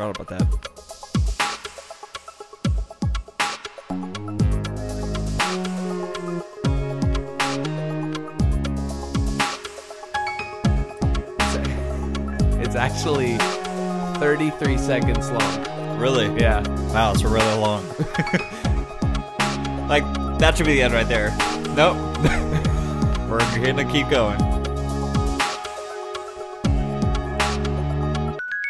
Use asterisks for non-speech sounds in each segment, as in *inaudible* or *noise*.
Forgot about that. It's actually 33 seconds long. Really? Yeah. Wow, it's really long. *laughs* like that should be the end right there. Nope. *laughs* We're gonna keep going.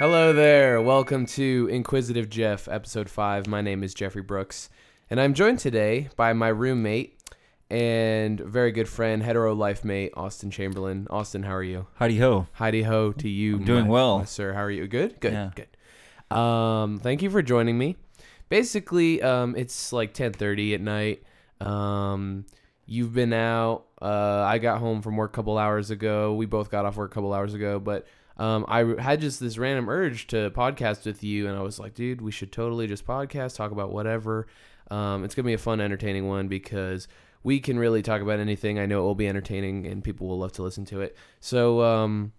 Hello there. Welcome to Inquisitive Geoff, episode 5. My name is Jeffrey Brooks, and I'm joined today by my roommate and very good friend, hetero life mate, Austin Chamberlin. Austin, how are you? Howdy ho. Heidi ho to you. I'm doing my- well. my sir. How are you? Good? Good. Yeah. Good. Um, thank you for joining me. Basically, um, it's like 10:30 at night. Um, you've been out. Uh, I got home from work a couple hours ago. We both got off work a couple hours ago, but um, I had just this random urge to podcast with you, and I was like, dude, we should totally just podcast, talk about whatever. Um, it's gonna be a fun, entertaining one because we can really talk about anything. I know it will be entertaining, and people will love to listen to it. So, um,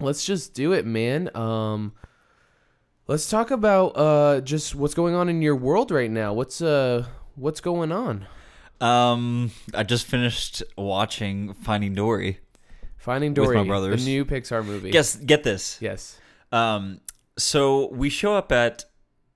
let's just do it, man. Um, let's talk about uh, just what's going on in your world right now. What's uh, what's going on? Um, I just finished watching Finding Dory. Finding With my Dory, brothers. the new Pixar movie. Guess get this. Yes. Um, so we show up at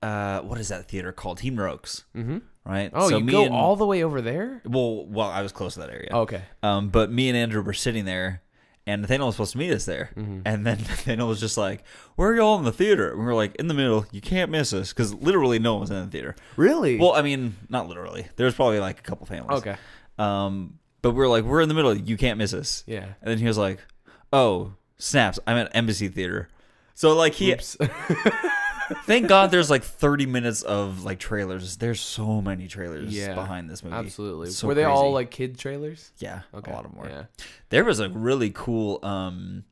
uh, what is that theater called? Team Rokes, Mm-hmm. right? Oh, so you me go and- all the way over there? Well, well, I was close to that area. Okay. Um, but me and Andrew were sitting there, and Nathaniel was supposed to meet us there. Mm-hmm. And then *laughs* Nathaniel was just like, "Where are y'all in the theater?" And we were like, "In the middle. You can't miss us," because literally no one was in the theater. Really? Well, I mean, not literally. There was probably like a couple families. okay. Um, but we are like, "We're in the middle. You can't miss us." Yeah. And then he was like, "Oh, snaps! I'm at Embassy Theater." So like he, Oops. *laughs* thank God, there's like 30 minutes of like trailers. There's so many trailers Yeah, behind this movie. Absolutely. So Were they all crazy. like kid trailers? Yeah, Okay. a lot of them were. Yeah. There was a really cool um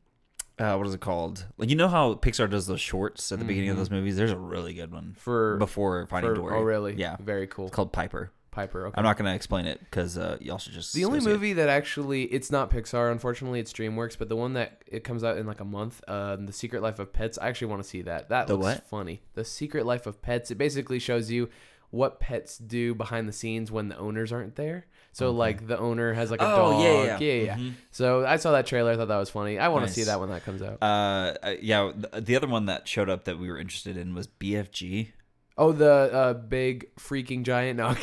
uh what is it called? Like you know how Pixar does those shorts at the beginning of those movies? There's a really good one Mm-hmm. For before Finding for- Dory. Oh, really? Yeah. Very cool. It's called Piper. Piper. Okay. I'm not going to explain it cuz uh y'all should just The only go it. movie that actually it's not Pixar, unfortunately, it's DreamWorks, but the one that it comes out in like a month, uh, The Secret Life of Pets. I actually want to see that. That The looks what? funny. The Secret Life of Pets. It basically shows you what pets do behind the scenes when the owners aren't there. So like the owner has like a Oh, dog. yeah, yeah, yeah. yeah. Mhm. So I saw that trailer. I thought that was funny. I want to see that when that comes out. Uh uh, yeah, the, the other one that showed up that we were interested in was BFG. Oh, the uh, big freaking giant. No, I'm.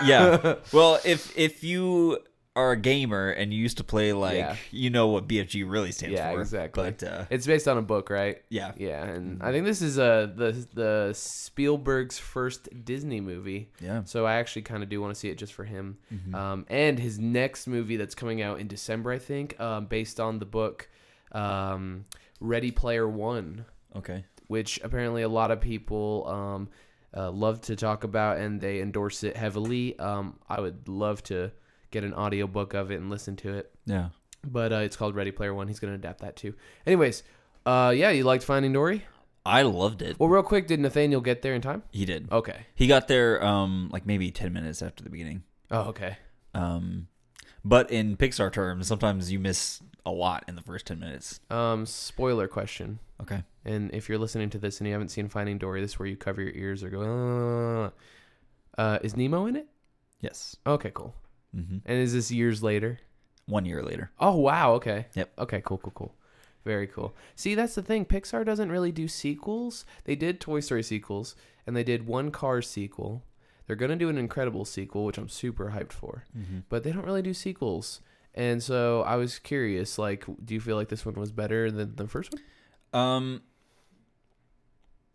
*laughs* Yeah. well, if if you are a gamer and you used to play like Yeah. you know what BFG really stands Yeah, for. exactly. But uh it's based on a book, right? yeah. Yeah, and I think this is uh the the Spielberg's first Disney movie. Yeah. So I actually kind of do want to see it just for him. Mm-hmm. Um, and his next movie that's coming out in December, I think, um, based on the book um, Ready Player One, Okay. which apparently a lot of people um, uh, love to talk about and they endorse it heavily. Um, I would love to get an audiobook of it and listen to it. Yeah. But uh, it's called Ready Player One. He's going to adapt that too. Anyways, uh, yeah, you liked Finding Dory? I loved it. Well, real quick, did Nathaniel get there in time? He did. Okay. He got there um like maybe 10 minutes after the beginning. Oh, okay. Um but in Pixar terms, sometimes you miss a lot in the first 10 minutes. Um, spoiler question. Okay. And if you're listening to this and you haven't seen Finding Dory, this is where you cover your ears or go. Uh, uh, is Nemo in it? Yes. Okay, cool. hmm And is this years later? 1 year later. Oh wow. Okay. Yep. Okay. Cool. Cool. Cool. Very cool. See, that's the thing. Pixar doesn't really do sequels. They did Toy Story sequels, and they did one Cars sequel. They're gonna do an Incredible sequel, which I'm super hyped for. But they don't really do sequels. And so I was curious, like, do you feel like this one was better than the first one? Um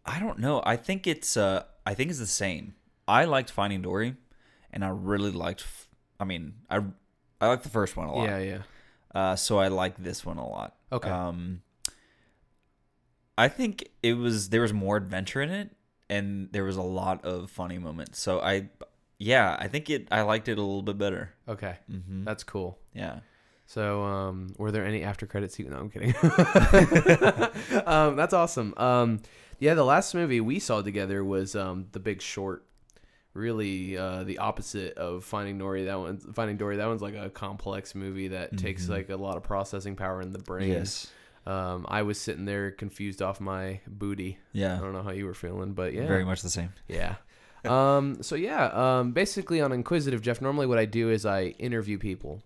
I don't know. I think it's uh I think it's the same. I liked Finding Dory and I really liked f- I mean, I I liked the first one a lot. Yeah, yeah. Uh, so I like this one a lot. Okay. Um, I think it was there was more adventure in it, and there was a lot of funny moments. So I, yeah, I think it. I liked it a little bit better. Okay. hmm That's cool. Yeah. So, um, were there any after credit sequels? No, I'm kidding. *laughs* *laughs* um, that's awesome. Um, yeah, the last movie we saw together was um, The Big Short. Really, uh, the opposite of Finding Dory. That one, Finding Dory. That one's like a complex movie that takes like a lot of processing power in the brain. Yes. Um, I was sitting there confused off my booty. Yeah. I don't know how you were feeling, but yeah, Very much the same. yeah. *laughs* um, so yeah, um, basically on Inquisitive Geoff, normally what I do is I interview people.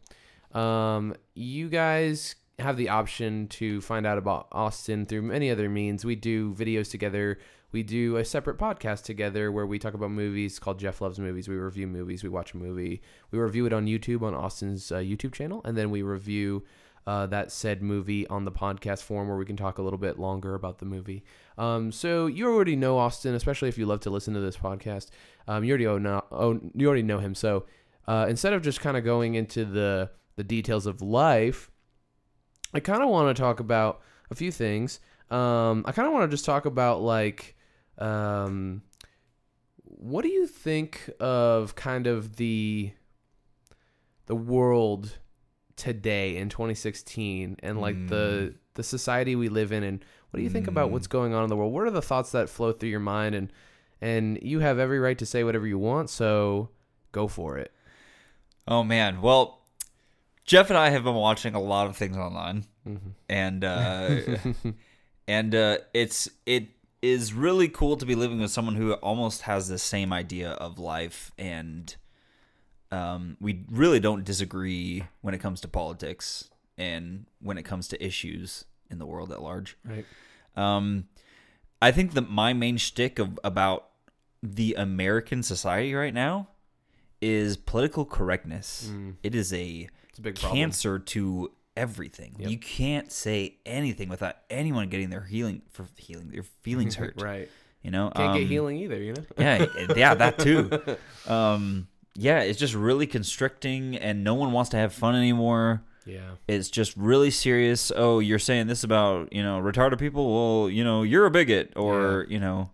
Um, you guys have the option to find out about Austin through many other means. We do videos together. We do a separate podcast together where we talk about movies called Geoff Loves Movies. We review movies. We watch a movie. We review it on YouTube on Austin's uh, YouTube channel, and then we review uh, that said movie on the podcast form where we can talk a little bit longer about the movie. Um, so you already know Austin, especially if you love to listen to this podcast. Um, you already know, oh, you already know him. So uh, instead of just kind of going into the the details of life, I kind of want to talk about a few things. Um, I kind of want to just talk about like, um, what do you think of kind of the the world today in 2016 and like the the society we live in and what do you think about Mm. what's going on in the world what are the thoughts that flow through your mind and and you have every right to say whatever you want so go for it Oh man. Well, Geoff and I have been watching a lot of things online, Mhm. and uh, *laughs* and uh, it's it is really cool to be living with someone who almost has the same idea of life, and um, we really don't disagree when it comes to politics and when it comes to issues in the world at large. right Um, I think that my main shtick of about the American society right now is political correctness. It is a it's a big problem cancer to everything. Yep. You can't say anything without anyone getting their healing for healing their feelings *laughs* hurt. right You know, can't get Um, healing either you know *laughs* yeah, yeah, that too. *laughs* Um, yeah, it's just really constricting, and no one wants to have fun anymore. yeah It's just really serious. Oh, you're saying this about you know retarded people? Well, you know you're a bigot, or you know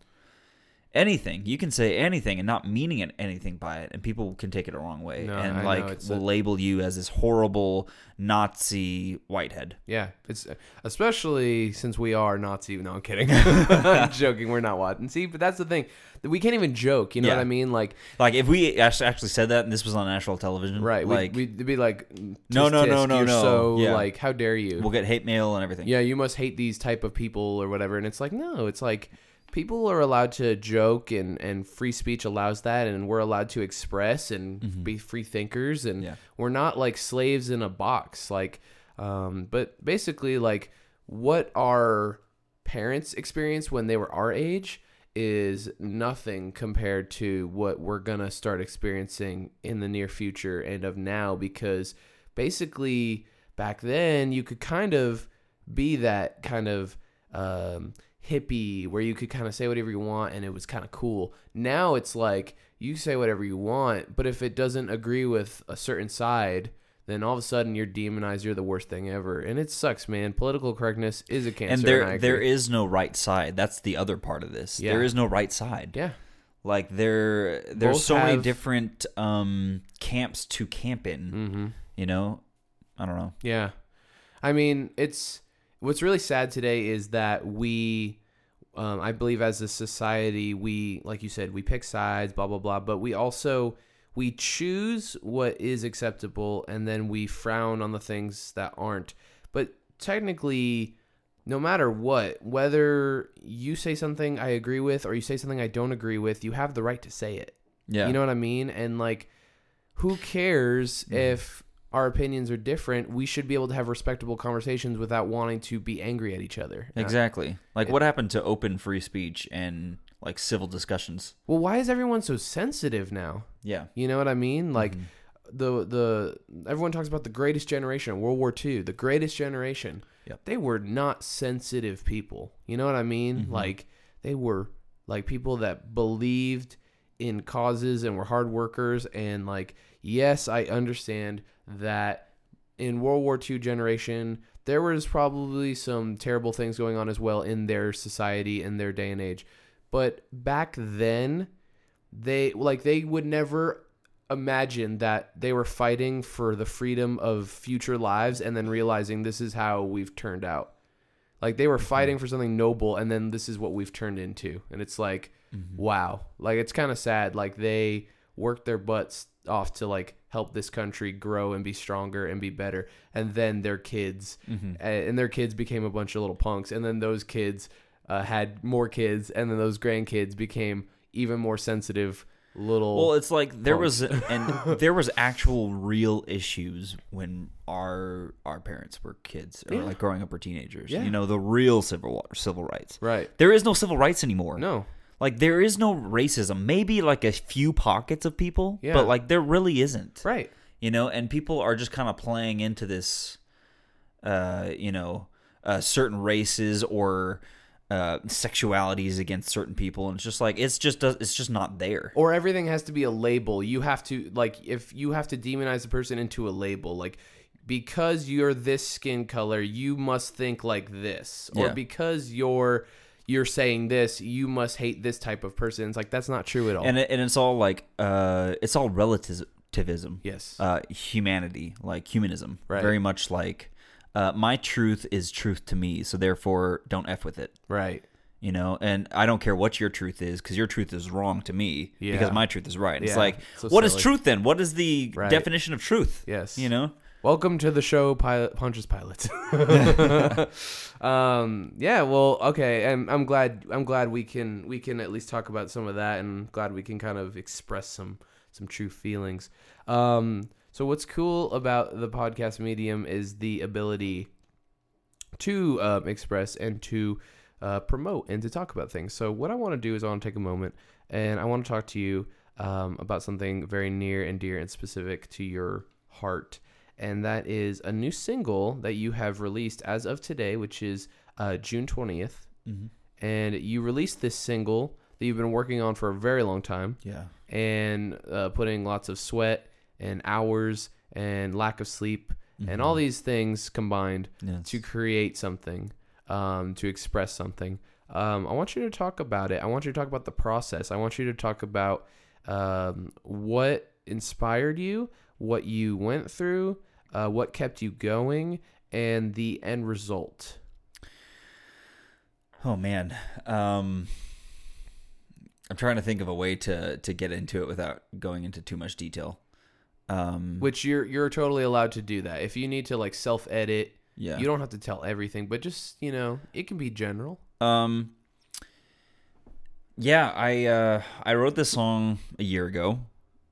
anything. You can say anything and not meaning it, anything by it, and people can take it a wrong way, No, and I like will a- label you as this horrible Nazi whitehead. Yeah, it's especially since we are Nazi. No, I'm kidding. *laughs* I'm joking. We're not watching. See, but that's the thing. that We can't even joke. You know what I mean? Like, Like if we actually said that and this was on national television, right? Like we'd, we'd be like, No, no, no, no, no." So Yeah. like, how dare you? we'll get hate mail and everything. yeah, you must hate these type of people or whatever. And it's like, no, it's like people are allowed to joke and and free speech allows that, and we're allowed to express and be free thinkers, and Mm-hmm. Yeah. we're not like slaves in a box. Like, um, but basically, like what our parents experienced when they were our age is nothing compared to what we're gonna start experiencing in the near future and of now because basically back then you could kind of be that kind of um, hippie where you could kind of say whatever you want and it was kind of cool. Now it's like you say whatever you want, but if it doesn't agree with a certain side, then all of a sudden you're demonized. You're the worst thing ever, and it sucks, man. Political correctness is a cancer. and there agree. there is no right side. That's the other part of this. Yeah. There is no right side. yeah, Like there there's Both so many different um camps to camp in. mm-hmm. You know, I don't know. Yeah. I mean, it's what's really sad today is that we um, I believe as a society we like you said, we pick sides, blah blah blah, but we also we choose what is acceptable and then we frown on the things that aren't. But technically no matter what, whether you say something I agree with or you say something I don't agree with, you have the right to say it. Yeah. You know what I mean? And like, who cares Mm-hmm. if our opinions are different? We should be able to have respectable conversations without wanting to be angry at each other. Exactly. Like what happened to open free speech and like civil discussions? well, why is everyone so sensitive now? Yeah. You know what I mean? Like Mhm. the the everyone talks about the greatest generation, World War II, the greatest generation. Yep. They were not sensitive people. You know what I mean? Mhm. Like they were like people that believed in causes and were hard workers and like yes, I understand that in World War II generation there was probably some terrible things going on as well in their society in their day and age. But back then they like they would never imagine that they were fighting for the freedom of future lives and then realizing this is how we've turned out. Like they were mm-hmm. fighting for something noble and then this is what we've turned into. And it's like, Mhm. wow. Like it's kind of sad. Like they worked their butts off to like help this country grow and be stronger and be better and then their kids Mm-hmm. and their kids became a bunch of little punks and then those kids uh, had more kids and then those grandkids became even more sensitive little Well, it's like there punks. was *laughs* and there was actual real issues when our our parents were kids or Yeah. like growing up or teenagers. Yeah. You know, the real civil civil rights. right There is no civil rights anymore. no Like there is no racism. Maybe like a few pockets of people, Yeah. but like there really isn't. right You know, and people are just kind of playing into this uh, you know, uh certain races or uh sexualities against certain people and it's just like it's just it's just not there. or everything has to be a label you have to like if you have to demonize a person into a label like because you're this skin color you must think like this or Yeah. because you're you're saying this you must hate this type of person. It's like that's not true at all. And it, and it's all like uh it's all relativism. Yes. Uh humanity like humanism. Right. very much like uh my truth is truth to me so therefore don't f with it. Right. You know? And i don't care what your truth is because your truth is wrong to me Yeah. because my truth is right. It's like so what is silly. truth then? What is the Right. definition of truth? Yes. You know Welcome to the show, Pilot Punches Pilots. *laughs* *laughs* um, yeah, well, okay, and I'm glad I'm glad we can we can at least talk about some of that, and glad we can kind of express some some true feelings. Um, so what's cool about the podcast medium is the ability to um, express and to uh, promote and to talk about things. So what I want to do is I want to take a moment and I want to talk to you um, about something very near and dear and specific to your heart, and that is a new single that you have released as of today, which is uh, June twentieth. mm-hmm. And you released this single that you've been working on for a very long time yeah and uh, putting lots of sweat and hours and lack of sleep and all these things combined yes. to create something, um, to express something. Um, I want you to talk about it. I want you to talk about the process. I want you to talk about um, what inspired you, what you went through, uh, what kept you going, and the end result. oh man um i'm trying to think of a way to to get into it without going into too much detail um Which you're you're totally allowed to do that. If you need to like self edit, yeah you don't have to tell everything, but just you know, it can be general. Um Yeah, I uh I wrote this song a year ago.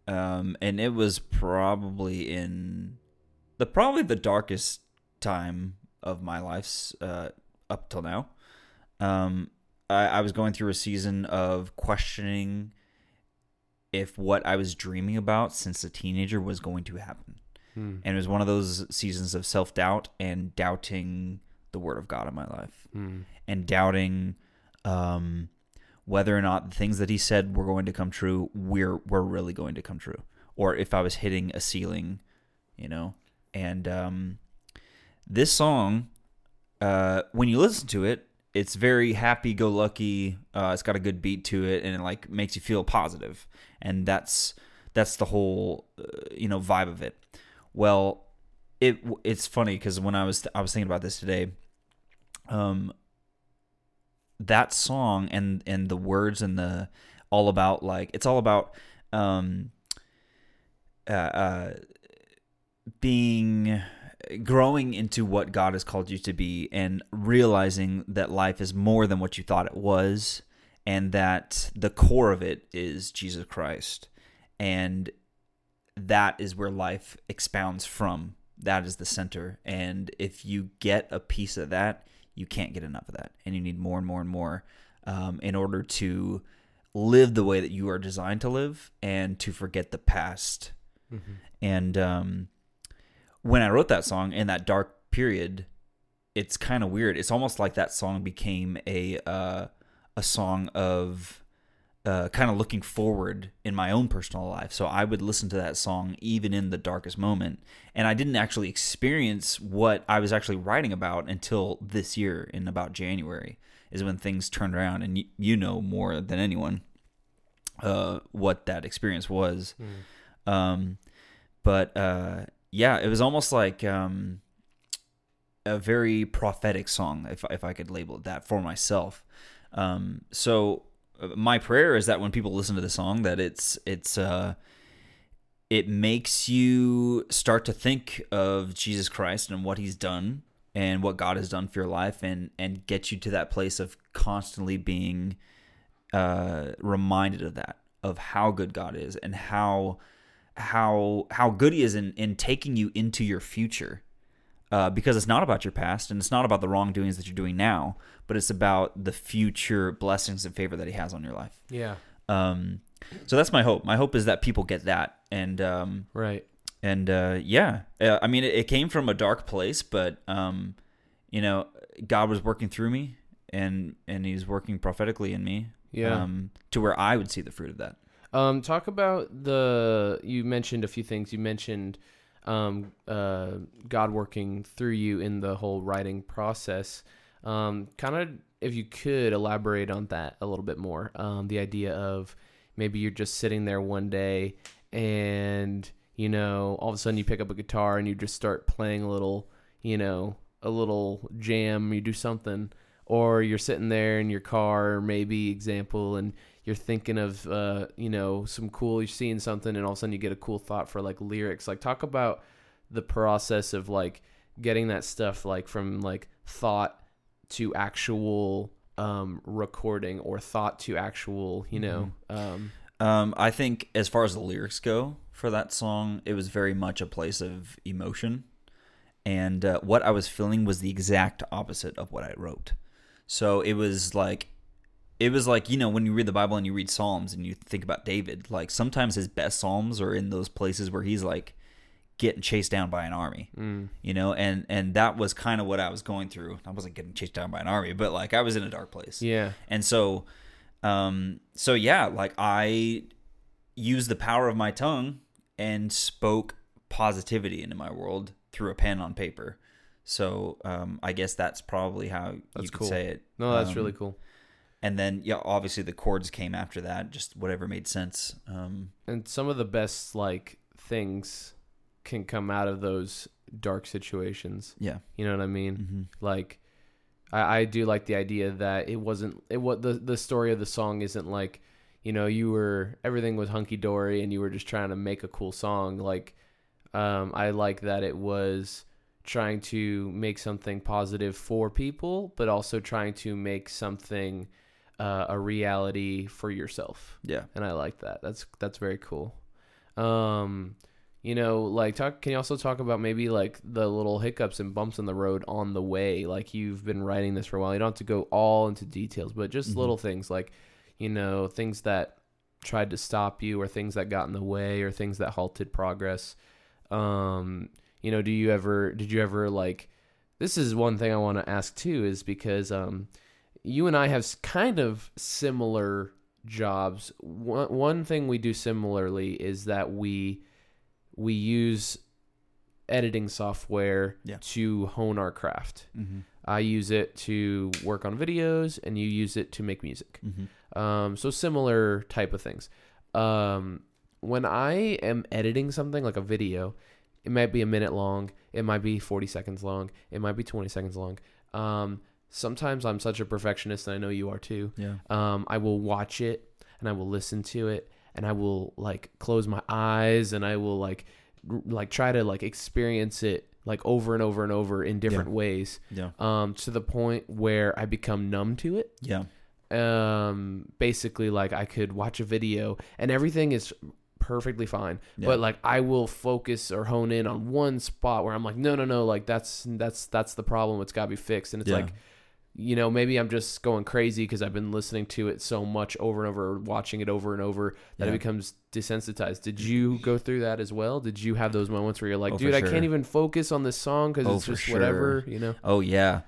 Um and it was probably in the probably the darkest time of my life's uh up till now. Um I, I was going through a season of questioning if what I was dreaming about since a teenager was going to happen. Hmm. And it was one of those seasons of self doubt and doubting the word of God in my life Hmm. and doubting um, whether or not the things that he said were going to come true were were really going to come true, or if I was hitting a ceiling, you know. And um, this song, uh, when you listen to it, it's very happy-go-lucky. Uh, it's got a good beat to it, and it like makes you feel positive, and that's that's the whole uh, you know vibe of it. Well, it it's funny because when I was I was thinking about this today, um, that song and and the words and the all about like it's all about um uh, uh being growing into what God has called you to be and realizing that life is more than what you thought it was and that the core of it is Jesus Christ. And that is where life expounds from. That is the center. And if you get a piece of that you can't get enough of that and you need more and more and more um, in order to live the way that you are designed to live and to forget the past Mm-hmm. and um, when I wrote that song in that dark period, it's kind of weird. It's almost like that song became a uh, a song of uh, kind of looking forward in my own personal life. So I would listen to that song even in the darkest moment, and I didn't actually experience what I was actually writing about until this year in about January is when things turned around, and y- you know more than anyone uh, what that experience was. Um, but uh, yeah, it was almost like um, a very prophetic song, if if I could label it that for myself. Um, so my prayer is that when people listen to the song that it's it's uh it makes you start to think of Jesus Christ and what he's done and what God has done for your life and and get you to that place of constantly being uh reminded of that of how good God is and how how how good he is in in taking you into your future uh, because it's not about your past and it's not about the wrongdoings that you're doing now, but it's about the future blessings and favor that He has on your life. Yeah. Um, so that's my hope. My hope is that people get that, and um, Right. and uh, yeah, uh, I mean, it, it came from a dark place, but um, you know, God was working through me, and and He's working prophetically in me, Yeah. um, to where I would see the fruit of that. Um, talk about the. You mentioned a few things. You mentioned um, uh, God working through you in the whole writing process. Um, kind of, if you could elaborate on that a little bit more. Um, the idea of maybe you're just sitting there one day and you know all of a sudden you pick up a guitar and you just start playing a little, you know, a little jam. You do something, or you're sitting there in your car, maybe example, and you're thinking of uh, you know some cool you're seeing something and all of a sudden you get a cool thought for like lyrics. Like talk about the process of like getting that stuff like from like thought to actual um recording or thought to actual you know um Um, I think as far as the lyrics go for that song, it was very much a place of emotion, and uh, what I was feeling was the exact opposite of what I wrote. So it was like, it was like you know when you read the Bible and you read Psalms and you think about David, like sometimes his best psalms are in those places where he's like getting chased down by an army, mm, you know, and and that was kind of what I was going through. I wasn't getting chased down by an army, but like I was in a dark place. yeah And so, um, so yeah, like I used the power of my tongue and spoke positivity into my world through a pen on paper. So, um, I guess that's probably how That's you could cool. say it. no that's Um, really cool And then, yeah, obviously the chords came after that, just whatever made sense. Um, and some of the best like things can come out of those dark situations yeah. you know what i mean hmm like I, I do like the idea that it wasn't it what the the story of the song isn't like you know you were everything was hunky dory and you were just trying to make a cool song like um I like that it was trying to make something positive for people but also trying to make something uh, a reality for yourself Yeah. and I like that. That's that's very cool. Um, you know, like talk. Can you also talk about maybe like the little hiccups and bumps in the road on the way? Like you've been writing this for a while. You don't have to go all into details, but just Mhm. little things like, you know, things that tried to stop you, or things that got in the way, or things that halted progress. Um, you know, do you ever? Did you ever like? This is one thing I want to ask too, is because um, you and I have kind of similar jobs. One one thing we do similarly is that we we use editing software Yeah. to hone our craft. hmm I use it to work on videos, and you use it to make music. hmm Um, so similar type of things. Um, when I am editing something like a video, it might be a minute long, it might be 40 seconds long, it might be 20 seconds long. Um, sometimes I'm such a perfectionist, and I know you are too. Yeah. Um, I will watch it and I will listen to it and I will like close my eyes and I will like r- like try to like experience it like over and over and over in different ways Yeah. um to the point where I become numb to it Yeah. um basically like I could watch a video and everything is perfectly fine Yeah. but like I will focus or hone in on one spot where I'm like no no no like that's that's that's the problem it's got to be fixed and it's Yeah. like you know maybe I'm just going crazy because I've been listening to it so much over and over watching it over and over that it becomes desensitized did you go through that as well did you have those moments where you're like Oh, dude I can't even focus on this song because Oh, it's just whatever you know Oh yeah.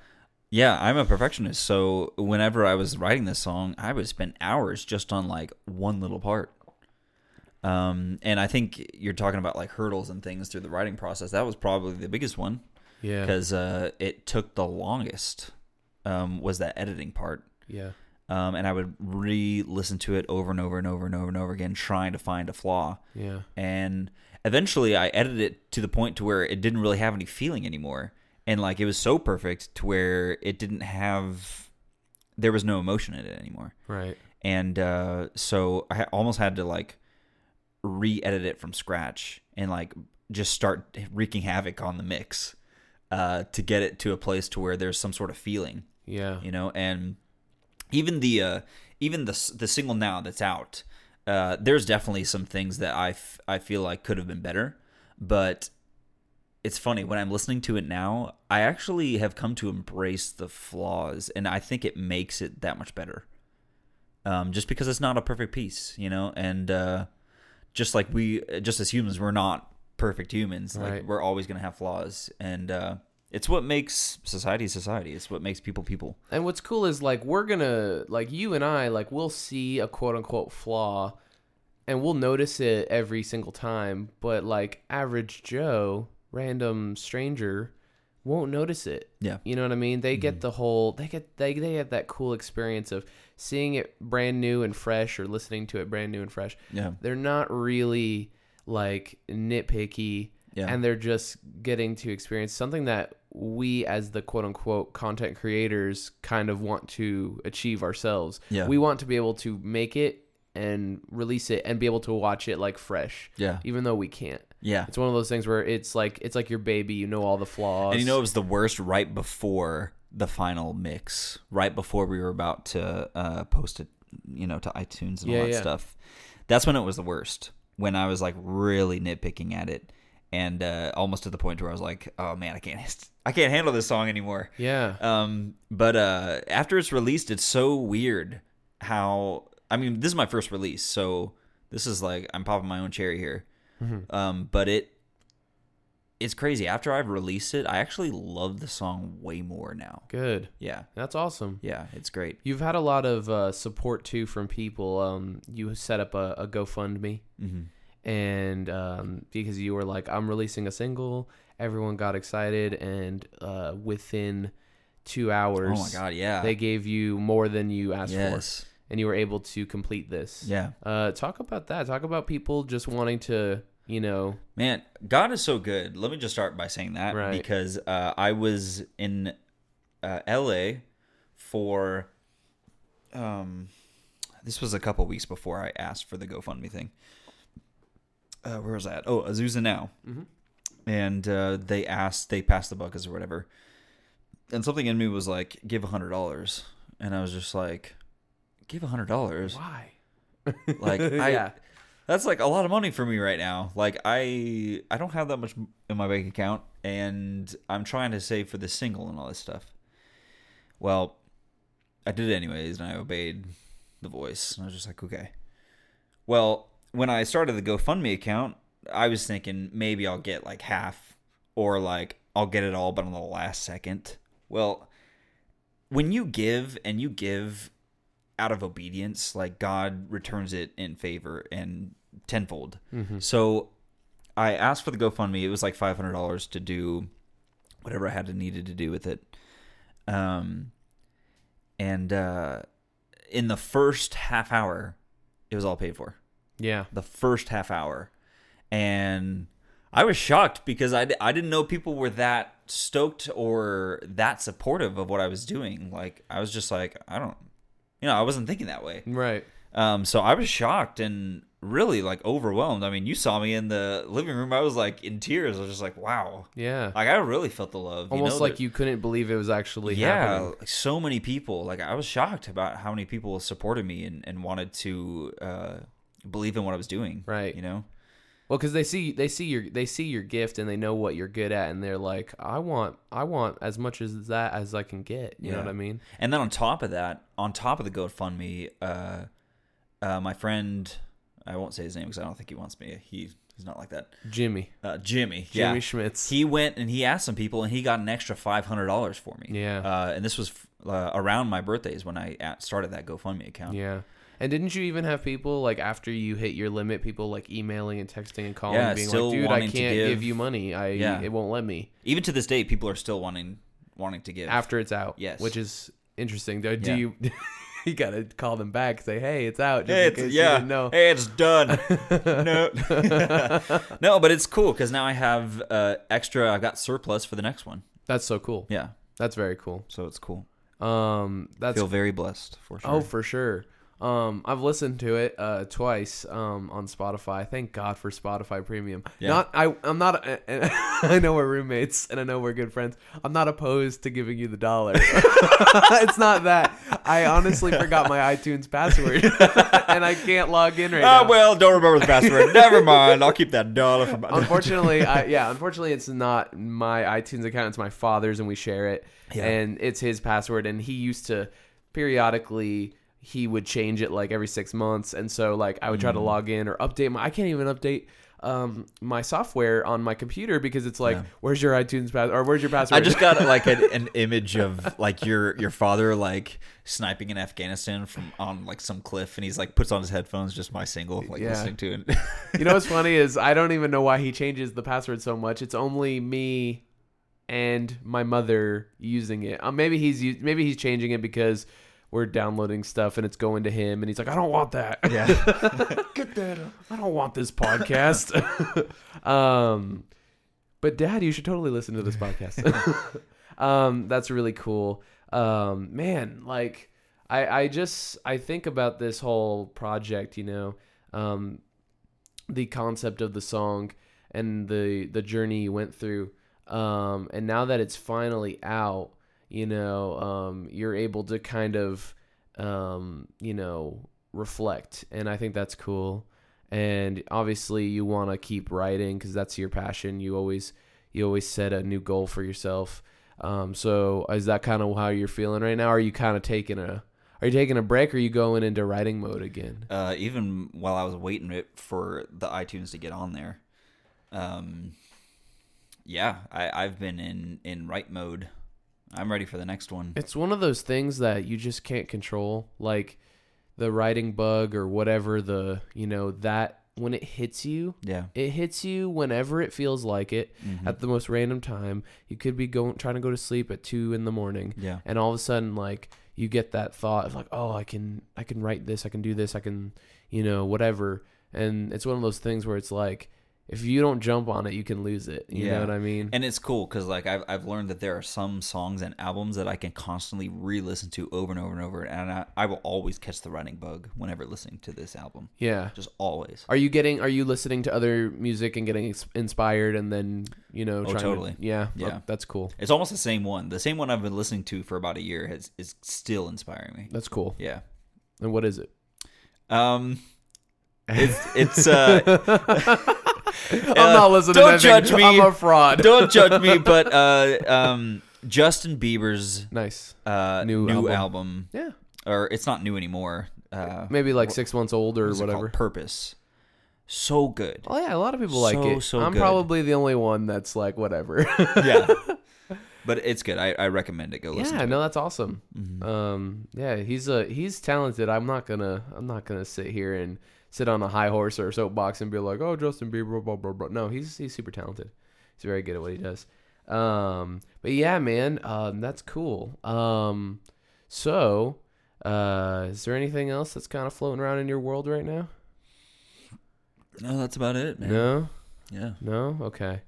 Yeah, I'm a perfectionist. So whenever I was writing this song, I would spend hours just on like one little part. Um, and I think you're talking about like hurdles and things through the writing process. That was probably the biggest one yeah because uh, it took the longest. Um, was that editing part? yeah. Um, and I would re-listen to it over and over and over and over and over again, trying to find a flaw. yeah. And eventually I edited it to the point to where it didn't really have any feeling anymore. And like it was so perfect to where it didn't have there was no emotion in it anymore. Right. And uh, so I almost had to like re-edit it from scratch and like just start wreaking havoc on the mix uh, to get it to a place to where there's some sort of feeling, Yeah. you know. And even the uh, even the the single now that's out, uh, there's definitely some things that I, f- I feel like could have been better, but it's funny when I'm listening to it now, I actually have come to embrace the flaws, and I think it makes it that much better. Um, just because it's not a perfect piece, you know, and uh, just like we, just as humans, we're not perfect humans. Like we're always gonna have flaws, and uh, it's what makes society society. It's what makes people people. And what's cool is like we're gonna like you and I like we'll see a quote unquote flaw and we'll notice it every single time, but like average Joe, random stranger won't notice it. Yeah. You know what I mean? They get mm-hmm. the whole they get they they have that cool experience of seeing it brand new and fresh or listening to it brand new and fresh. Yeah, They're not really like nitpicky yeah, and they're just getting to experience something that we as the quote unquote content creators kind of want to achieve ourselves. Yeah. We want to be able to make it and release it and be able to watch it like fresh yeah, even though we can't. yeah. It's one of those things where it's like it's like your baby, you know all the flaws. And you know it was the worst right before the final mix, right before we were about to uh, post it, you know, to iTunes and Yeah, all that yeah. stuff. That's when it was the worst. When I was like really nitpicking at it, and uh, almost to the point where I was like, "Oh man, I can't, I can't handle this song anymore." Yeah. Um, but uh, after it's released, it's so weird how. I mean, this is my first release, so this is like I'm popping my own cherry here. Mm-hmm. Um, but it it's crazy. After I've released it, I actually love the song way more now. Good. Yeah, That's awesome. yeah, it's great. You've had a lot of uh, support too from people. Um, you set up a, a GoFundMe, Mm-hmm. And um, because you were like, "I'm releasing a single," everyone got excited, and uh, within two hours, Oh my god, yeah. they gave you more than you asked yes. for, and you were able to complete this. Yeah. Uh, talk about that. Talk about people just wanting to, you know, Man, God is so good. Let me just start by saying that Right. because uh, I was in uh, LA for um this was a couple weeks before I asked for the GoFundMe thing. Uh, where was that? Oh, Azusa Now. Mhm. And uh, they asked, they passed the buckets or whatever. And something in me was like, give a hundred dollars. And I was just like, give a hundred dollars. why? *laughs* Like *laughs* I, yeah, that's like a lot of money for me right now. Like I I don't have that much in my bank account and I'm trying to save for the single and all this stuff. Well, I did it anyways and I obeyed the voice. And I was just like, okay. Well, when I started the GoFundMe account, I was thinking maybe I'll get like half or like I'll get it all but on the last second. Well, when you give and you give out of obedience, like God returns it in favor and tenfold. Mm-hmm. So I asked for the GoFundMe. It was like five hundred dollars to do whatever I had to needed to do with it. Um, and uh, in the first half hour, it was all paid for. Yeah, The first half hour, and I was shocked because I, I didn't know people were that stoked or that supportive of what I was doing. Like I was just like I don't, you know, I wasn't thinking that way. right. Um, so I was shocked and really like overwhelmed. I mean, you saw me in the living room. I was like in tears. I was just like, wow. Yeah, Like I really felt the love. you almost know, like that- you couldn't believe it was actually yeah, happening. like, so many people. Like I was shocked about how many people supported me and, and wanted to uh, believe in what I was doing. Right. You know. Well, because they see they see your they see your gift and they know what you're good at, and they're like, I want I want as much as that as I can get. You know what I mean? And then on top of that, on top of the GoFundMe, uh, uh, my friend, I won't say his name because I don't think he wants me. He he's not like that. Jimmy, Uh, Jimmy. Jimmy yeah. Schmitz. He went and he asked some people, and he got an extra five hundred dollars for me. Yeah. Uh, and this was uh, around my birthdays when I started that GoFundMe account. yeah. And didn't you even have people like after you hit your limit, people like emailing and texting and calling, Yeah, being still like, "Dude, I wanting can't to give, give- you money. I Yeah. it won't let me Even to this day, people are still wanting wanting to give. after it's out." Yes. which is interesting. Do, do Yeah. you *laughs* you gotta call them back? Say, "Hey, it's out." Just Hey, in it's, case you yeah. didn't know. Hey, it's done. *laughs* no, *laughs* no, but it's cool because now I have uh, extra. I've got surplus for the next one. That's so cool. Yeah, That's very cool. so it's cool. Um, that's Feel very blessed for sure. Oh, for sure. Um, I've listened to it uh, twice um, on Spotify. Thank God for Spotify Premium. Yeah. Not I. I'm not. *laughs* I know we're roommates and I know we're good friends. I'm not opposed to giving you the dollar. *laughs* it's not that. I honestly forgot my *laughs* iTunes password and I can't log in right Ah, now. well, don't remember the password. Never mind. I'll keep that dollar for my. unfortunately, I, yeah, unfortunately, it's not my iTunes account. It's my father's, and we share it. Yeah. And it's his password, and he used to periodically he would change it like every six months, and so like I would try to Mm. log in or update my. I can't even update um my software on my computer because it's like Yeah. where's your iTunes pass or where's your password? I just got *laughs* like an, an image of like your your father like sniping in Afghanistan from on like some cliff, and he's like puts on his headphones, just my single, like Yeah. listening to it. you know what's funny is I don't even know why he changes the password so much. It's only me and my mother using it. Um, maybe he's maybe he's changing it because we're downloading stuff and it's going to him, and he's like, I don't want that. yeah. *laughs* Get that. I don't want this podcast. *laughs* um, but Dad, you should totally listen to this podcast. *laughs* um, that's really cool. Um, man, like I, I just I think about this whole project. You know, um, the concept of the song and the the journey you went through. Um, and now that it's finally out, you know, um, you're able to kind of, um, you know, reflect, and I think that's cool. And obviously, you want to keep writing because that's your passion. You always you always set a new goal for yourself. Um, so is that kind of how you're feeling right now? Are you kind of taking a are you taking a break? Or are you going into writing mode again? Uh, even while I was waiting for the iTunes to get on there, um, yeah, I, I've been in in write mode. I'm ready for the next one. It's one of those things that you just can't control, like the writing bug or whatever the you know that when it hits you, Yeah. it hits you whenever it feels like it Mhm. at the most random time. You could be going trying to go to sleep at two in the morning, Yeah. and all of a sudden like you get that thought of like, oh, I can I can write this, I can do this, I can you know whatever, and it's one of those things where it's like if you don't jump on it, you can lose it. You Yeah. know what I mean? And it's cool because like I've I've learned that there are some songs and albums that I can constantly re-listen to over and over and over, and I, I will always catch the writing bug whenever listening to this album. yeah. Just always. Are you getting? Are you listening to other music and getting inspired, and then you know? Oh, totally. To, yeah, Yeah. oh, that's cool. It's almost the same one. The same one I've been listening to for about a year has is still inspiring me. That's cool. Yeah. And what is it? Um. It's it's uh. *laughs* *laughs* I'm not listening. don't to judge me. I'm a fraud. don't judge me, *laughs* but uh, um, Justin Bieber's nice. uh New new, album. album. Yeah. or it's not new anymore. Uh, Maybe like six months old or it whatever. Purpose. So good. Oh yeah, a lot of people like So, it. so I'm good. probably the only one that's like whatever. Yeah. *laughs* But it's good. I, I recommend it. Go listen. yeah, no, that's awesome. It. Mhm. Um, yeah, he's a he's talented. I'm not gonna I'm not gonna sit here and sit on a high horse or a soapbox and be like, oh, Justin Bieber, blah blah blah. No, he's he's super talented. He's very good at what he does. Um, but yeah, man, um, that's cool. Um, so, uh, is there anything else that's kind of floating around in your world right now? No, that's about it, man. No, Yeah. no, okay.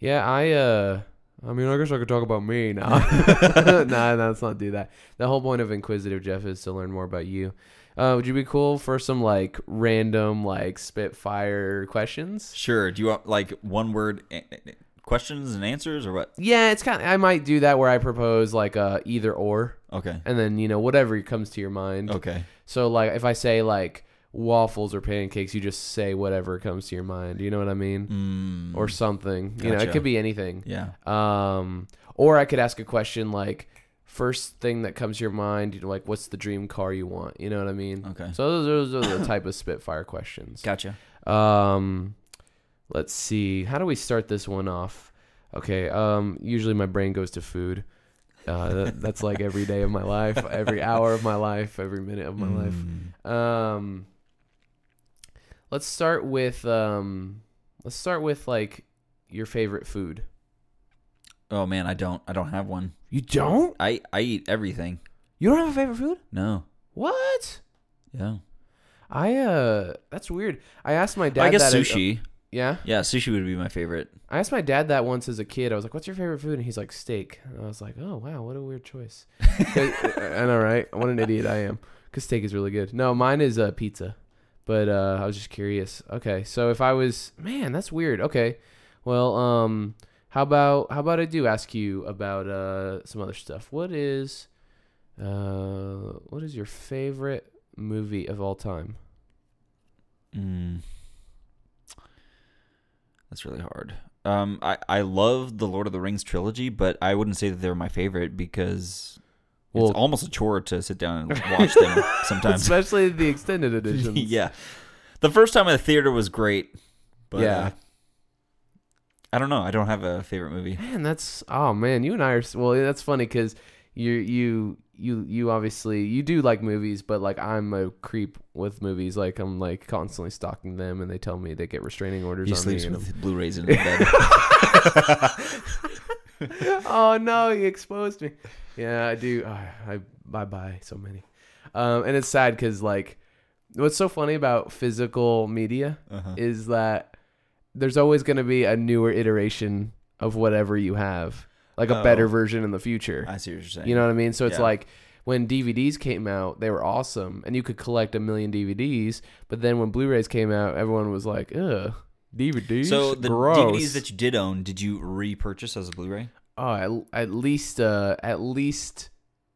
Yeah, I uh. I mean, I guess I could talk about me now. *laughs* *laughs* nah, no, let's not do that. The whole point of Inquisitive Geoff is to learn more about you. Uh, would you be cool for some like random like spitfire questions? Sure. Do you want like one word a- a- questions and answers or what? Yeah, it's kind. Of, I might do that where I propose like uh, either or, Okay. and then you know whatever comes to your mind. Okay. So like if I say like waffles or pancakes, you just say whatever comes to your mind. You know what I mean? Mm, Or something. You know, it could be anything. yeah. Um, or I could ask a question like, first thing that comes to your mind, you know, like, what's the dream car you want? You know what I mean? Okay. So those, those are the *coughs* type of Spitfire questions. Gotcha. Um, let's see. How do we start this one off? Okay. Um, usually my brain goes to food. Uh, that, that's like *laughs* every day of my life, every hour of my life, every minute of my life. Mm, Um, let's start with um, let's start with like your favorite food. Oh man, I don't. I don't have one. You don't? I I eat everything. You don't have a favorite food? No. What? Yeah. I uh, that's weird. I asked my dad. I guess that at- sushi. Yeah. Yeah, sushi would be my favorite. I asked my dad that once as a kid. I was like, "What's your favorite food?" And he's like, "Steak." And I was like, "Oh wow, what a weird choice." *laughs* 'Cause- I know, right? What an idiot I am. Because steak is really good. No, mine is uh, pizza. But uh, I was just curious. Okay, so if I was, man, that's weird. Okay, well, um, how about how about I do ask you about uh some other stuff? What is, uh, what is your favorite movie of all time? Mm. That's really hard. Um, I I love the Lord of the Rings trilogy, but I wouldn't say that they're my favorite because Well- it's almost a chore to sit down and watch them *laughs* sometimes. Especially the extended editions. *laughs* yeah, the first time in the theater was great, but Yeah. I don't know. I don't have a favorite movie. Man, that's oh man, you and I are well. That's funny because you you you you obviously you do like movies, but like I'm a creep with movies. Like I'm like constantly stalking them, and they tell me they get restraining orders He on me. sleeps and with Blu-rays in his bed. *laughs* Oh no, he exposed me. Yeah, I do. Oh, I I buy so many, um, and it's sad because like what's so funny about physical media uh-huh. is that there's always going to be a newer iteration of whatever you have, like a better Oh. version in the future. I see what you're saying. You know what I mean? So it's Yeah. like when DVDs came out, they were awesome, and you could collect a million DVDs. But then when Blu-rays came out, everyone was like, "Ugh, DVDs." so the Gross. DVDs that you did own, did you repurchase as a Blu-ray? oh, at, at least uh, at least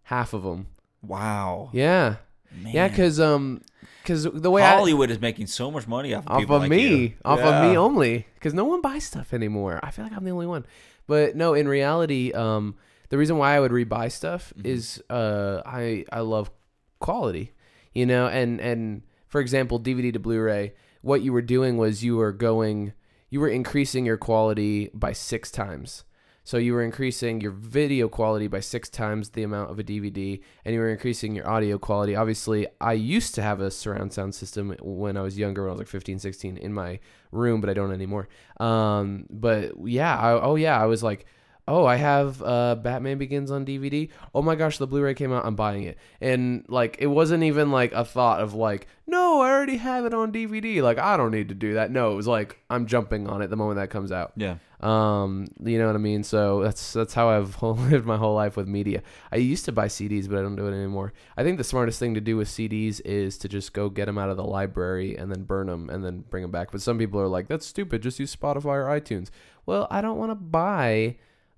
half of them. Wow. Yeah, Man. yeah, because um, because the way I, Hollywood is making so much money off of, off people of like me, you. off of me only, because no one buys stuff anymore. I feel like I'm the only one. But no, in reality, um, the reason why I would rebuy stuff Mhm. is uh, I I love quality, you know, and and for example, DVD to Blu-ray, what you were doing was you were going, you were increasing your quality by six times. So you were increasing your video quality by six times the amount of a DVD, and you were increasing your audio quality. Obviously, I used to have a surround sound system when I was younger, when I was like 15, 16, in my room, but I don't anymore. Um, but yeah, I, oh yeah, I was like, oh, I have uh, Batman Begins on DVD. Oh my gosh, the Blu-ray came out. I'm buying it. And like, it wasn't even like a thought of like, no, I already have it on DVD. Like, I don't need to do that. No, it was like I'm jumping on it the moment that comes out. Yeah. Um, you know what I mean? So that's that's how I've *laughs* lived my whole life with media. I used to buy CDs, but I don't do it anymore. I think the smartest thing to do with CDs is to just go get them out of the library and then burn them and then bring them back. But some people are like, "That's stupid. Just use Spotify or iTunes." Well, I don't want to buy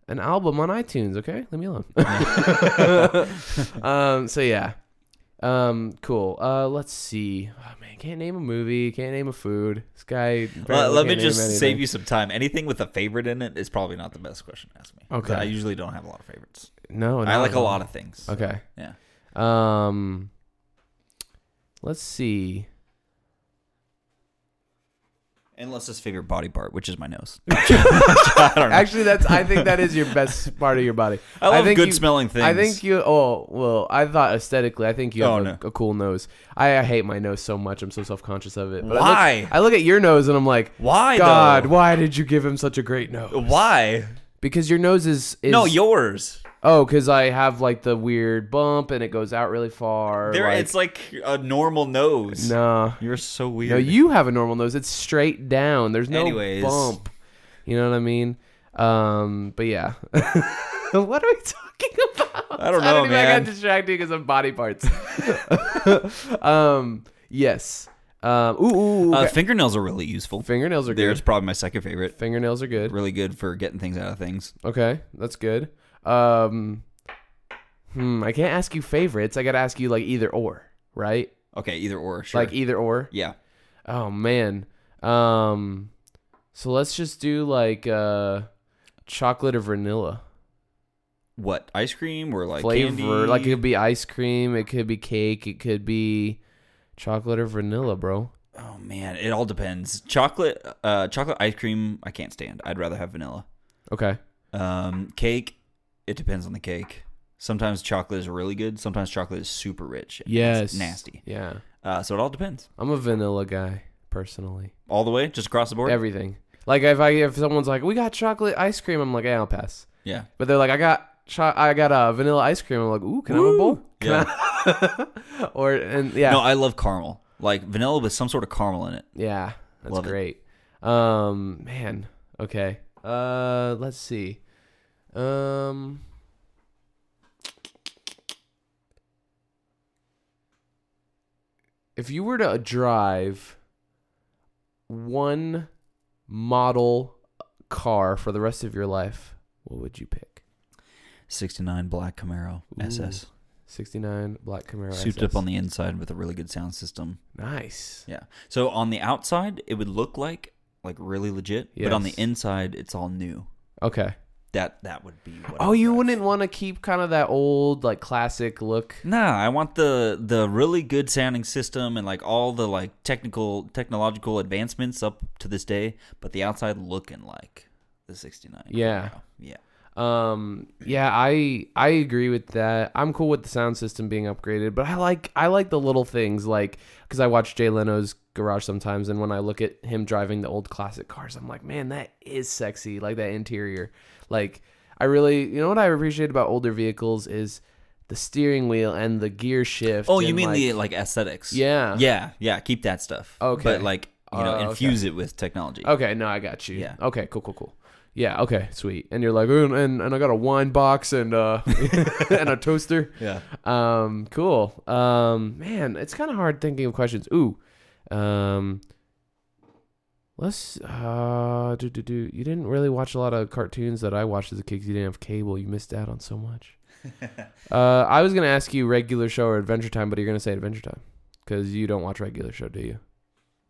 an album on iTunes. Okay, leave me alone. *laughs* *laughs* um. So yeah. Um. Cool. Uh. Let's see. Oh man, can't name a movie. Can't name a food. This guy. Well, let me just save you some time. Anything with a favorite in it is probably not the best question to ask me. Okay. I usually don't have a lot of favorites. No, I like a lot of things. Okay. Yeah. Um. Let's see. Unless his favorite body part, which is my nose. *laughs* *laughs* I don't know. Actually, that's. I think that is your best part of your body. I love think good you- smelling things. I think you. Oh well, I thought aesthetically, I think you oh, have Oh, a, no. a cool nose. I, I hate my nose so much. I'm so self conscious of it. But I look- Why? I look, at your nose and I'm like, Why? God, though? why did you give him such a great nose? Why? Because your nose is, is No, yours. Oh, because I have like the weird bump and it goes out really far. There, like, it's like a normal nose. no. You're so weird. No, you have a normal nose. It's straight down. There's no Anyways. bump. You know what I mean? Um, but yeah. *laughs* what are we talking *laughs* about? I don't know, I man. got distracted because of body parts. *laughs* um, yes. Um, ooh, ooh, Uh, okay. fingernails are really useful. fingernails are There's good. probably my second favorite. Fingernails are good. Really good for getting things out of things. Okay, that's good. Um, hmm, I can't ask you favorites. I gotta ask you like either or, right? Okay, either or. Sure. Like either or. yeah. Oh man. Um so let's just do like uh chocolate or vanilla What ice cream or like flavor. candy? Like it could be ice cream, it could be cake, it could be chocolate or vanilla, bro. Oh man, it all depends. Chocolate, uh, chocolate ice cream, I can't stand. I'd rather have vanilla. Okay. Um, cake, it depends on the cake. Sometimes chocolate is really good. Sometimes chocolate is super rich. and Yes. nasty. Yeah. Uh, so it all depends. I'm a vanilla guy personally. All the way, just across the board. Everything. Like if I if someone's like, "We got chocolate ice cream." I'm like, "Yeah, I'll pass." yeah. But they're like, "I got cho- I got a uh, vanilla ice cream." I'm like, "Ooh, can I have a bowl?" Can Yeah. I- *laughs* or and yeah. No, I love caramel. Like vanilla with some sort of caramel in it. Yeah, that's Love it. great. Um, man. Okay. Uh, let's see. Um. If you were to drive one model car for the rest of your life, what would you pick? 69 black Camaro SS. 69 black Camaro. Souped SS. up on the inside with a really good sound system. Nice. Yeah. So on the outside, it would look like like really legit, but on the inside, it's all new. Okay. That that would be. What Oh, you wouldn't want to keep kind of that old, like classic look. Nah, I want the the really good sounding system and like all the like technical technological advancements up to this day, but the outside looking like the 69. Yeah. Yeah. Um, yeah, I I agree with that. I'm cool with the sound system being upgraded, but I like I like the little things like because I watch Jay Leno's garage sometimes, and when I look at him driving the old classic cars, I'm like, man, that is sexy. Like that interior, like I really, you know what I appreciate about older vehicles is the steering wheel and the gear shift. Oh, you and, mean like- the like aesthetics? Yeah. Yeah, yeah, keep that stuff. Okay. But like, you know, Uh, okay. infuse it with technology. Okay, no, I got you. Yeah. Okay, cool, cool, cool. Yeah. Okay, sweet. And you're like, "Oh, and and I got a wine box and uh *laughs* and a toaster. *laughs* Yeah. Um, cool. Um, man, it's kind of hard thinking of questions. Ooh, um, let's uh, do do do. You didn't really watch a lot of cartoons that I watched as a kid. 'cause You didn't have cable. You missed out on so much. *laughs* uh, I was gonna ask you regular show or Adventure Time, but you're gonna say Adventure Time because you don't watch regular show, do you?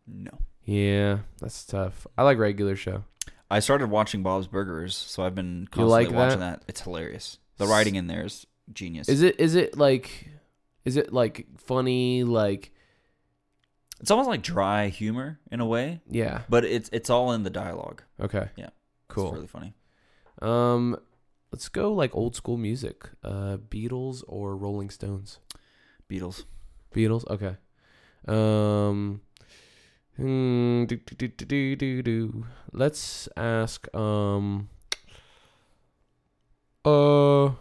No. Yeah, that's tough. I like regular show. I started watching Bob's Burgers, so I've been constantly like watching that? It's hilarious. The writing in there is genius. Is it is it like is it like funny like It's almost like dry humor in a way, yeah but it's it's all in the dialogue. okay Yeah. cool It's really funny. um let's go like old school music uh Beatles or Rolling Stones Beatles. Beatles okay um hmm, do, do, do, do, do, do, do. let's ask um uh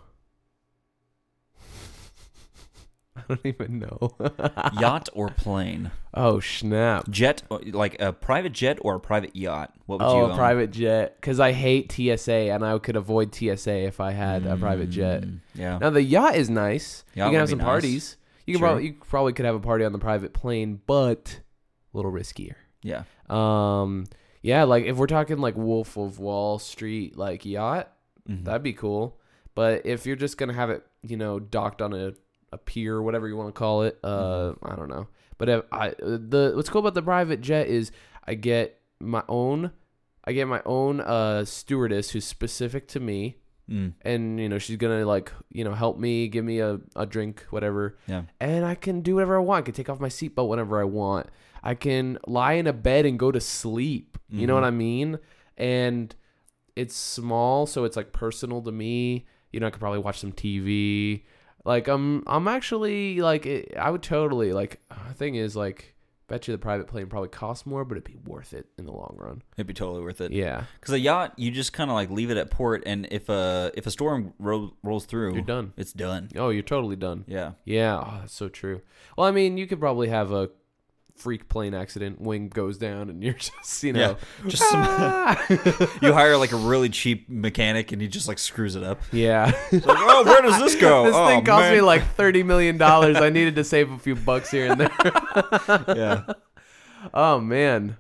*laughs* I don't even know *laughs* Yacht or plane? oh snap Jet, like a private jet or a private yacht? What would Oh, you a private jet. Because I hate TSA, and I could avoid TSA if I had a private jet. Mm, Yeah. Now the yacht is nice. Yacht you can have some nice. parties. You can Sure. probably you probably could have a party on the private plane, but a little riskier. Yeah. Um, yeah, like if we're talking like Wolf of Wall Street, like yacht, Mhm. that'd be cool. But if you're just gonna have it, you know, docked on a a pier, whatever you want to call it, uh, Mm-hmm. I don't know. But if I the what's cool about the private jet is I get my own, I get my own uh stewardess who's specific to me, Mm. and you know she's gonna like you know help me, give me a a drink, whatever, Yeah. and I can do whatever I want. I can take off my seatbelt whenever I want. I can lie in a bed and go to sleep. You know Mhm. what I mean? And it's small, so it's like personal to me. You know, I could probably watch some TV. Like I'm, I'm actually like, it, I would totally like. The thing is, like, bet you the private plane probably costs more, but it'd be worth it in the long run. It'd be totally worth it. Yeah, Because a yacht, you just kind of like leave it at port, and if a if a storm ro- rolls through, you're done. It's done. Oh, you're totally done. Yeah. Yeah, oh, that's so true. Well, I mean, you could probably have a freak plane accident, wing goes down, and you're *laughs* just, you know, Just some, ah! *laughs* you hire like a really cheap mechanic, and he just like screws it up. yeah. Like, *laughs* oh, where does this go? this oh, thing cost man. me like thirty million dollars. I needed to save a few bucks here and there. yeah. oh man,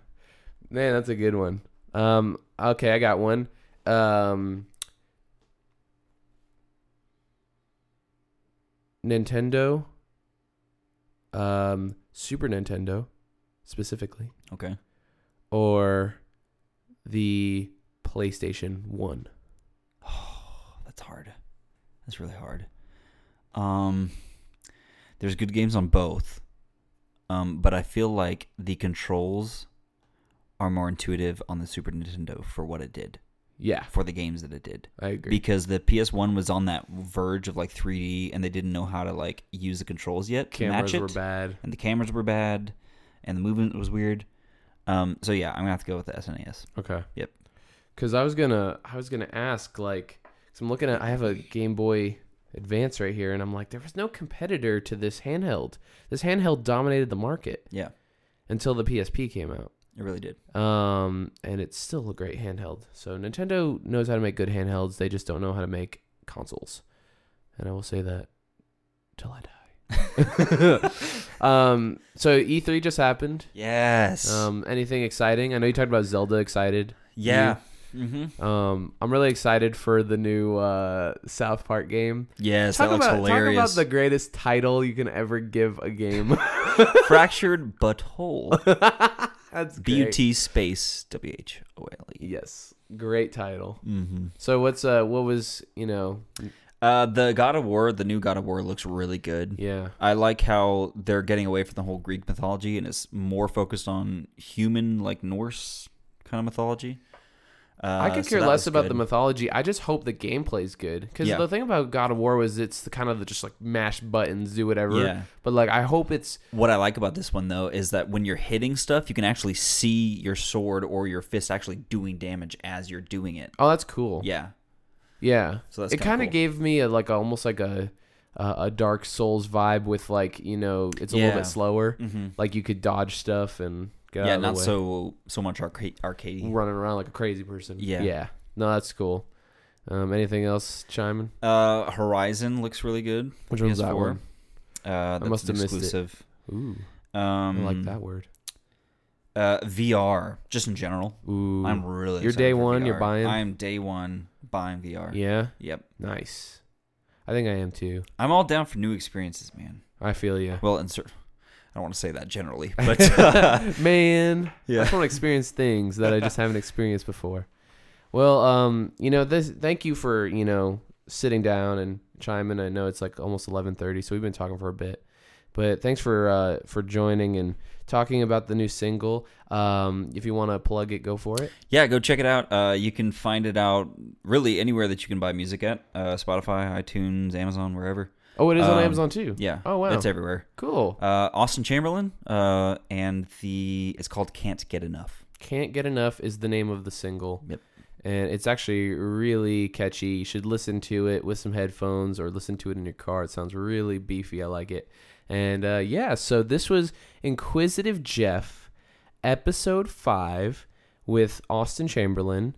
man, that's a good one. Um, okay, I got one. Um, Nintendo, um, Super Nintendo, specifically, Okay. or the PlayStation One. *sighs* That's hard. That's really hard. Um, there's good games on both. Um, but I feel like the controls are more intuitive on the Super Nintendo for what it did, Yeah, for the games that it did. I agree. Because the PS1 was on that verge of like 3D, and they didn't know how to like use the controls yet Cameras match it, were bad. and the cameras were bad, and the movement was weird. Um, so yeah, I'm gonna have to go with the SNES. Okay. Yep. Because I was gonna, I was gonna ask like, because I'm looking at, I have a Game Boy Advance right here, and I'm like, there was no competitor to this handheld. This handheld dominated the market Yeah. until the PSP came out. It really did. Um, and it's still a great handheld. So Nintendo knows how to make good handhelds. They just don't know how to make consoles. And I will say that till I die. *laughs* um, so E3 just happened. Yes. Um, anything exciting? I know you talked about Zelda excited. yeah. Mm-hmm. Um, I'm really excited for the new uh, South Park game. Yes, Talk that looks about talk hilarious. about the greatest title you can ever give a game. *laughs* Fractured butthole. *laughs* That's B U great. T space W H O L E. Yes, great title. Mm-hmm. So what's uh what was you know Uh, the God of War, the new God of War, looks really good. yeah I like how they're getting away from the whole Greek mythology and it's more focused on human, like Norse kind of mythology. Uh, I could care less about good. the mythology. I just hope the gameplay's good because Yeah. the thing about God of War was it's the kind of just like mash buttons, do whatever. Yeah. But like I hope it's What I like about this one though is that when you're hitting stuff, you can actually see your sword or your fist actually doing damage as you're doing it. oh that's cool. Yeah. Yeah. So that's it kinda cool. gave me a, like a, almost like a, a a Dark Souls vibe with like you know it's a little bit slower. Mm-hmm. Like you could dodge stuff and get Yeah, out of the not so so much arcade arcadey. running around like a crazy person. Yeah. Yeah. No, that's cool. Um, anything else chiming? Uh, Horizon looks really good. Which one's that PS4. one? Uh, that's must have an missed it. exclusive. Ooh, Um, I like that word. Uh, VR, just in general. Ooh, I'm really. You're day one, you're buying? I'm day one buying VR. yeah, Yep. nice. I think I am too. I'm all down for new experiences, man. I feel you, Well, insert. I don't want to say that generally, *laughs* but uh, *laughs* man. Yeah. I just want to experience things that I just *laughs* haven't experienced before. Well, um, you know, this. Thank you for you know sitting down and chiming. I know it's like almost 11:30, so we've been talking for a bit. But thanks for uh, for joining and talking about the new single. Um, if you want to plug it, go for it. yeah, go check it out. Uh, you can find it out really anywhere that you can buy music at. Uh, Spotify, iTunes, Amazon, wherever. Oh, it is on Um, Amazon too. Yeah. Oh, wow. It's everywhere. Cool. Uh, Austin Chamberlin. Uh, and the it's called "Can't Get Enough." Can't Get Enough is the name of the single. Yep. And it's actually really catchy. You should listen to it with some headphones or listen to it in your car. It sounds really beefy. I like it. And uh, yeah, so this was Inquisitive Geoff, episode five with Austin Chamberlin.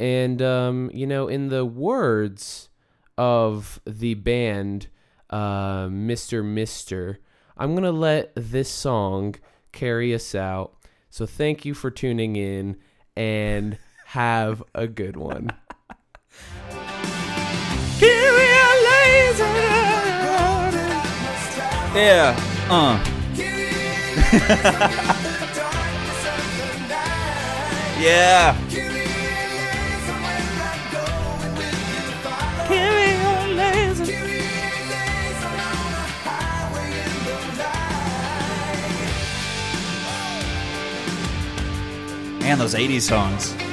And, um, you know, in the words of the band, uh, Mr. Mister, I'm going to let this song carry us out. So thank you for tuning in and have a good one. *laughs* Yeah. Uh. yeah. Man, those 80s songs.